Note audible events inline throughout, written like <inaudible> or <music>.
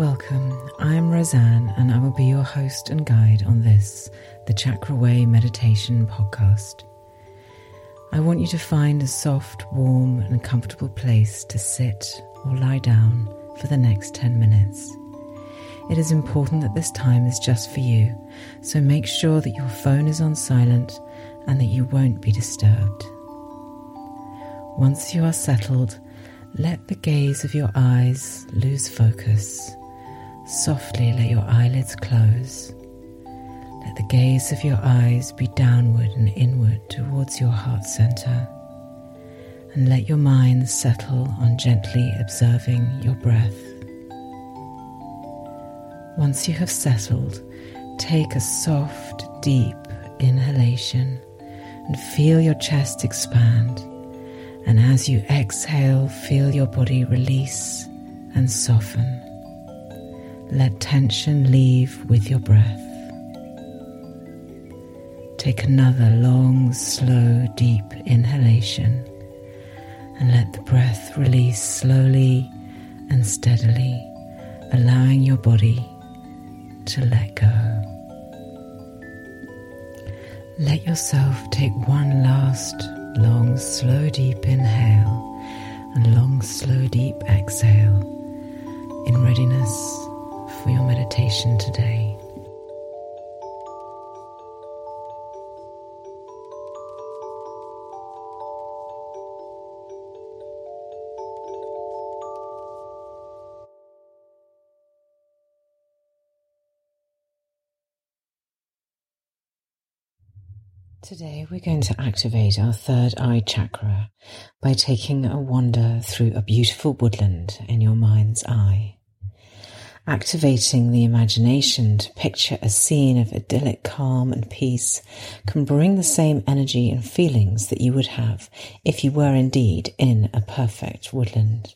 Welcome. I'm Rosanne, and I will be your host and guide on this, the Chakra Way Meditation Podcast. I want you to find a soft, warm, and comfortable place to sit or lie down for the next 10 minutes. It is important that this time is just for you, so make sure that your phone is on silent and that you won't be disturbed. Once you are settled, let the gaze of your eyes lose focus. Softly let your eyelids close. Let the gaze of your eyes be downward and inward towards your heart center. And let your mind settle on gently observing your breath. Once you have settled, take a soft, deep inhalation and feel your chest expand. And as you exhale, feel your body release and soften. Let tension leave with your breath. Take another long, slow, deep inhalation and let the breath release slowly and steadily, allowing your body to let go. Let yourself take one last long, slow, deep inhale and long, slow, deep exhale in readiness for your meditation today. Today, we're going to activate our third eye chakra by taking a wander through a beautiful woodland in your mind's eye activating the imagination to picture a scene of idyllic calm and peace can bring the same energy and feelings that you would have if you were indeed in a perfect woodland.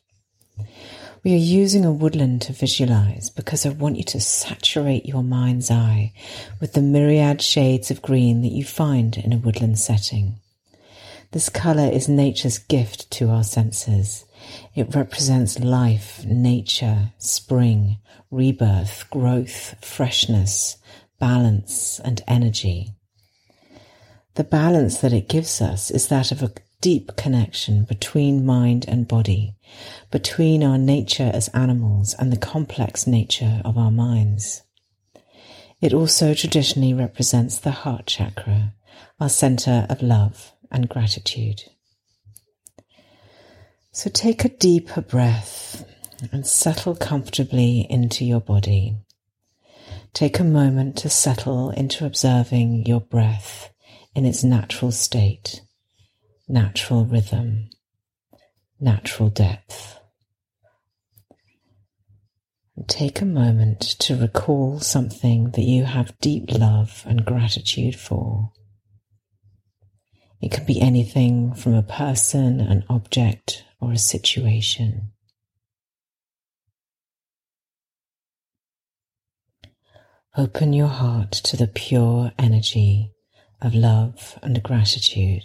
We are using a woodland to visualize because I want you to saturate your mind's eye with the myriad shades of green that you find in a woodland setting. This color is nature's gift to our senses. It represents life, nature, spring, rebirth, growth, freshness, balance, and energy. The balance that it gives us is that of a deep connection between mind and body, between our nature as animals and the complex nature of our minds. It also traditionally represents the heart chakra, our center of love and gratitude. So take a deeper breath and settle comfortably into your body. Take a moment to settle into observing your breath in its natural state, natural rhythm, natural depth. And take a moment to recall something that you have deep love and gratitude for. It can be anything from a person, an object, or a situation. Open your heart to the pure energy of love and gratitude.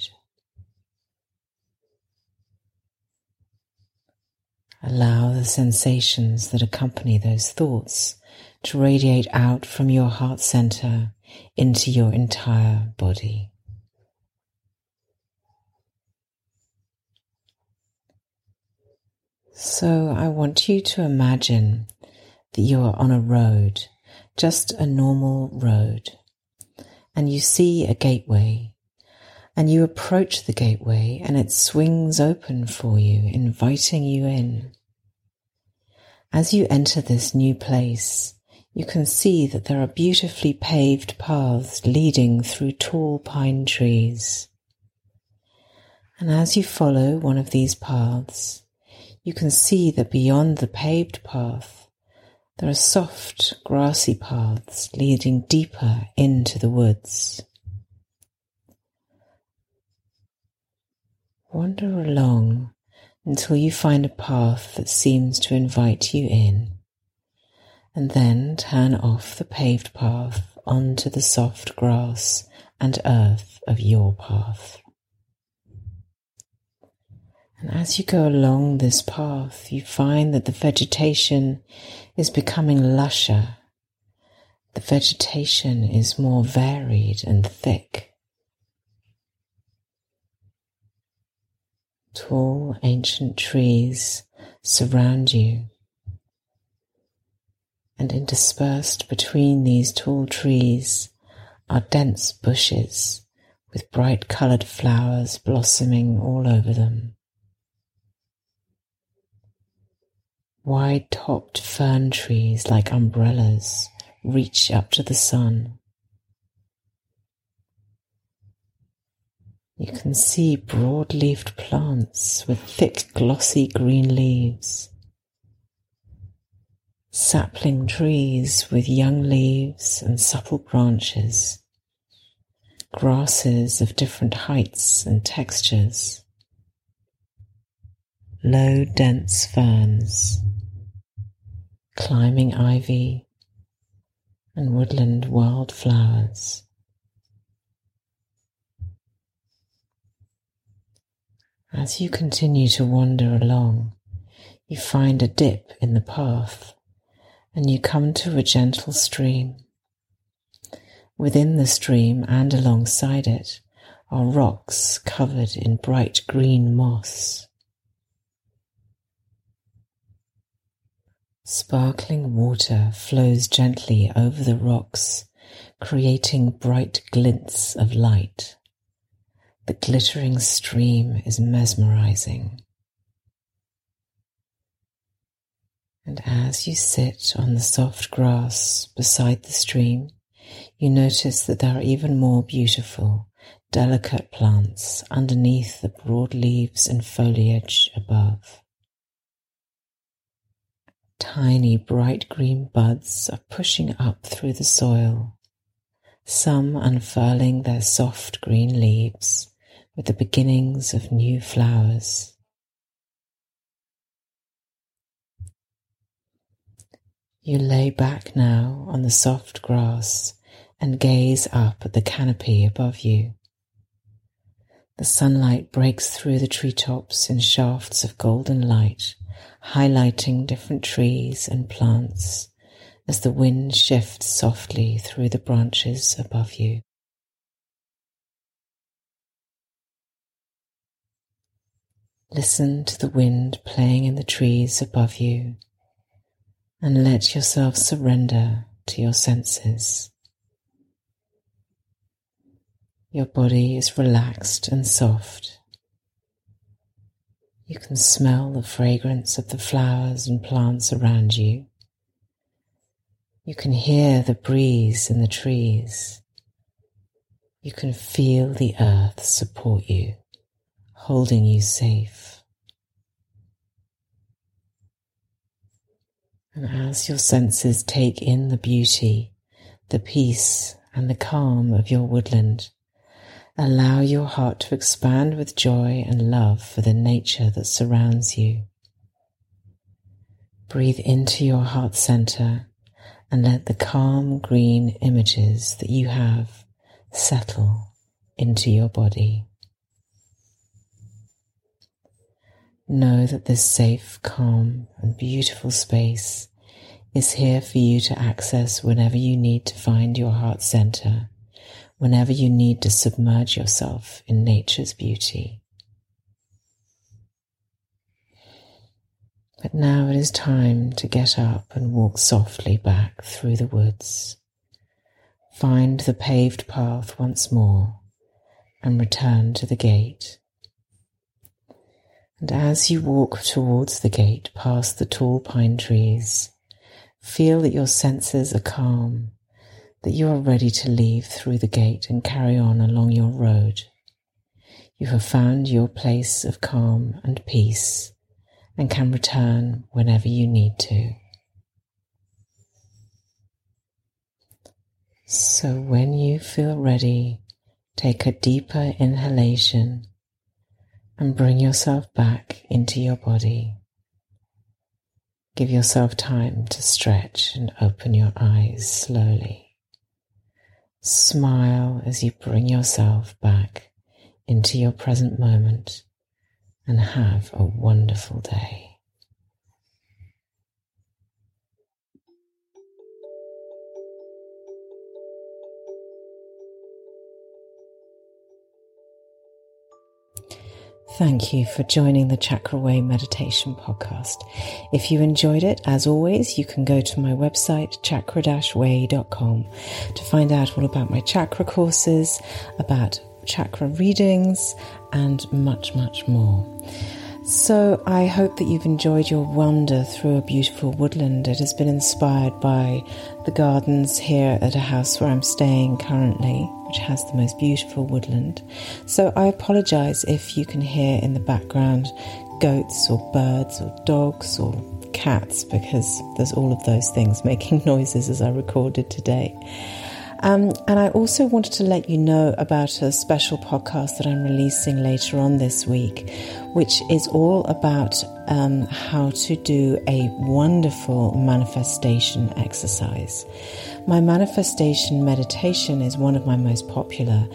Allow the sensations that accompany those thoughts to radiate out from your heart center into your entire body. So I want you to imagine that you are on a road just a normal road, and you see a gateway, and you approach the gateway, and it swings open for you, inviting you in. As you enter this new place, you can see that there are beautifully paved paths leading through tall pine trees. And as you follow one of these paths, you can see that beyond the paved path there are soft, grassy paths leading deeper into the woods. Wander along until you find a path that seems to invite you in, and then turn off the paved path onto the soft grass and earth of your path. And as you go along this path, you find that the vegetation is becoming lusher. The vegetation is more varied and thick. Tall ancient trees surround you, and interspersed between these tall trees are dense bushes with bright coloured flowers blossoming all over them. Wide topped fern trees like umbrellas reach up to the sun. You can see broad leafed plants with thick glossy green leaves. Sapling trees with young leaves and supple branches. Grasses of different heights and textures. Low dense ferns climbing ivy, and woodland wildflowers. As you continue to wander along, you find a dip in the path and you come to a gentle stream. Within the stream and alongside it are rocks covered in bright green moss. Sparkling water flows gently over the rocks, creating bright glints of light. The glittering stream is mesmerizing. And as you sit on the soft grass beside the stream, you notice that there are even more beautiful, delicate plants underneath the broad leaves and foliage above. Tiny bright green buds are pushing up through the soil, some unfurling their soft green leaves with the beginnings of new flowers. You lay back now on the soft grass and gaze up at the canopy above you. The sunlight breaks through the treetops in shafts of golden light highlighting different trees and plants as the wind shifts softly through the branches above you. Listen to the wind playing in the trees above you and let yourself surrender to your senses. Your body is relaxed and soft. You can smell the fragrance of the flowers and plants around you. You can hear the breeze in the trees. You can feel the earth support you, holding you safe. And as your senses take in the beauty, the peace, and the calm of your woodland, Allow your heart to expand with joy and love for the nature that surrounds you. Breathe into your heart center and let the calm green images that you have settle into your body. Know that this safe, calm, and beautiful space is here for you to access whenever you need to find your heart center whenever you need to submerge yourself in nature's beauty. But now it is time to get up and walk softly back through the woods. Find the paved path once more and return to the gate. And as you walk towards the gate past the tall pine trees, feel that your senses are calm that you are ready to leave through the gate and carry on along your road. You have found your place of calm and peace and can return whenever you need to. So when you feel ready, take a deeper inhalation and bring yourself back into your body. Give yourself time to stretch and open your eyes slowly. Smile as you bring yourself back into your present moment and have a wonderful day. Thank you for joining the Chakra Way Meditation Podcast. If you enjoyed it, as always, you can go to my website, chakra-way.com, to find out all about my chakra courses, about chakra readings, and much, much more. So, I hope that you've enjoyed your wander through a beautiful woodland. It has been inspired by the gardens here at a house where I'm staying currently, which has the most beautiful woodland. So, I apologize if you can hear in the background goats or birds or dogs or cats because there's all of those things <laughs> making noises as I recorded today. Um, and I also wanted to let you know about a special podcast that I'm releasing later on this week, which is all about um, how to do a wonderful manifestation exercise. My manifestation meditation is one of my most popular,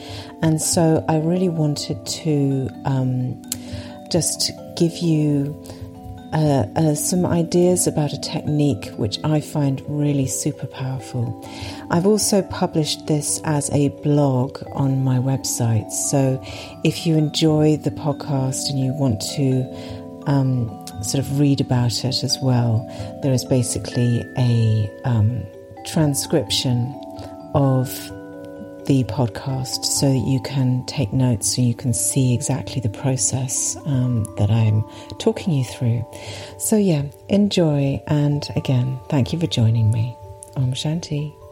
and so I really wanted to um, just give you uh, uh, some ideas about a technique which I find really super powerful. I've also published this as a blog on my website, so if you enjoy the podcast and you want to um, sort of read about it as well, there is basically a um, transcription of the podcast so that you can take notes so you can see exactly the process um, that I'm talking you through. So, yeah, enjoy. And again, thank you for joining me. Om Shanti.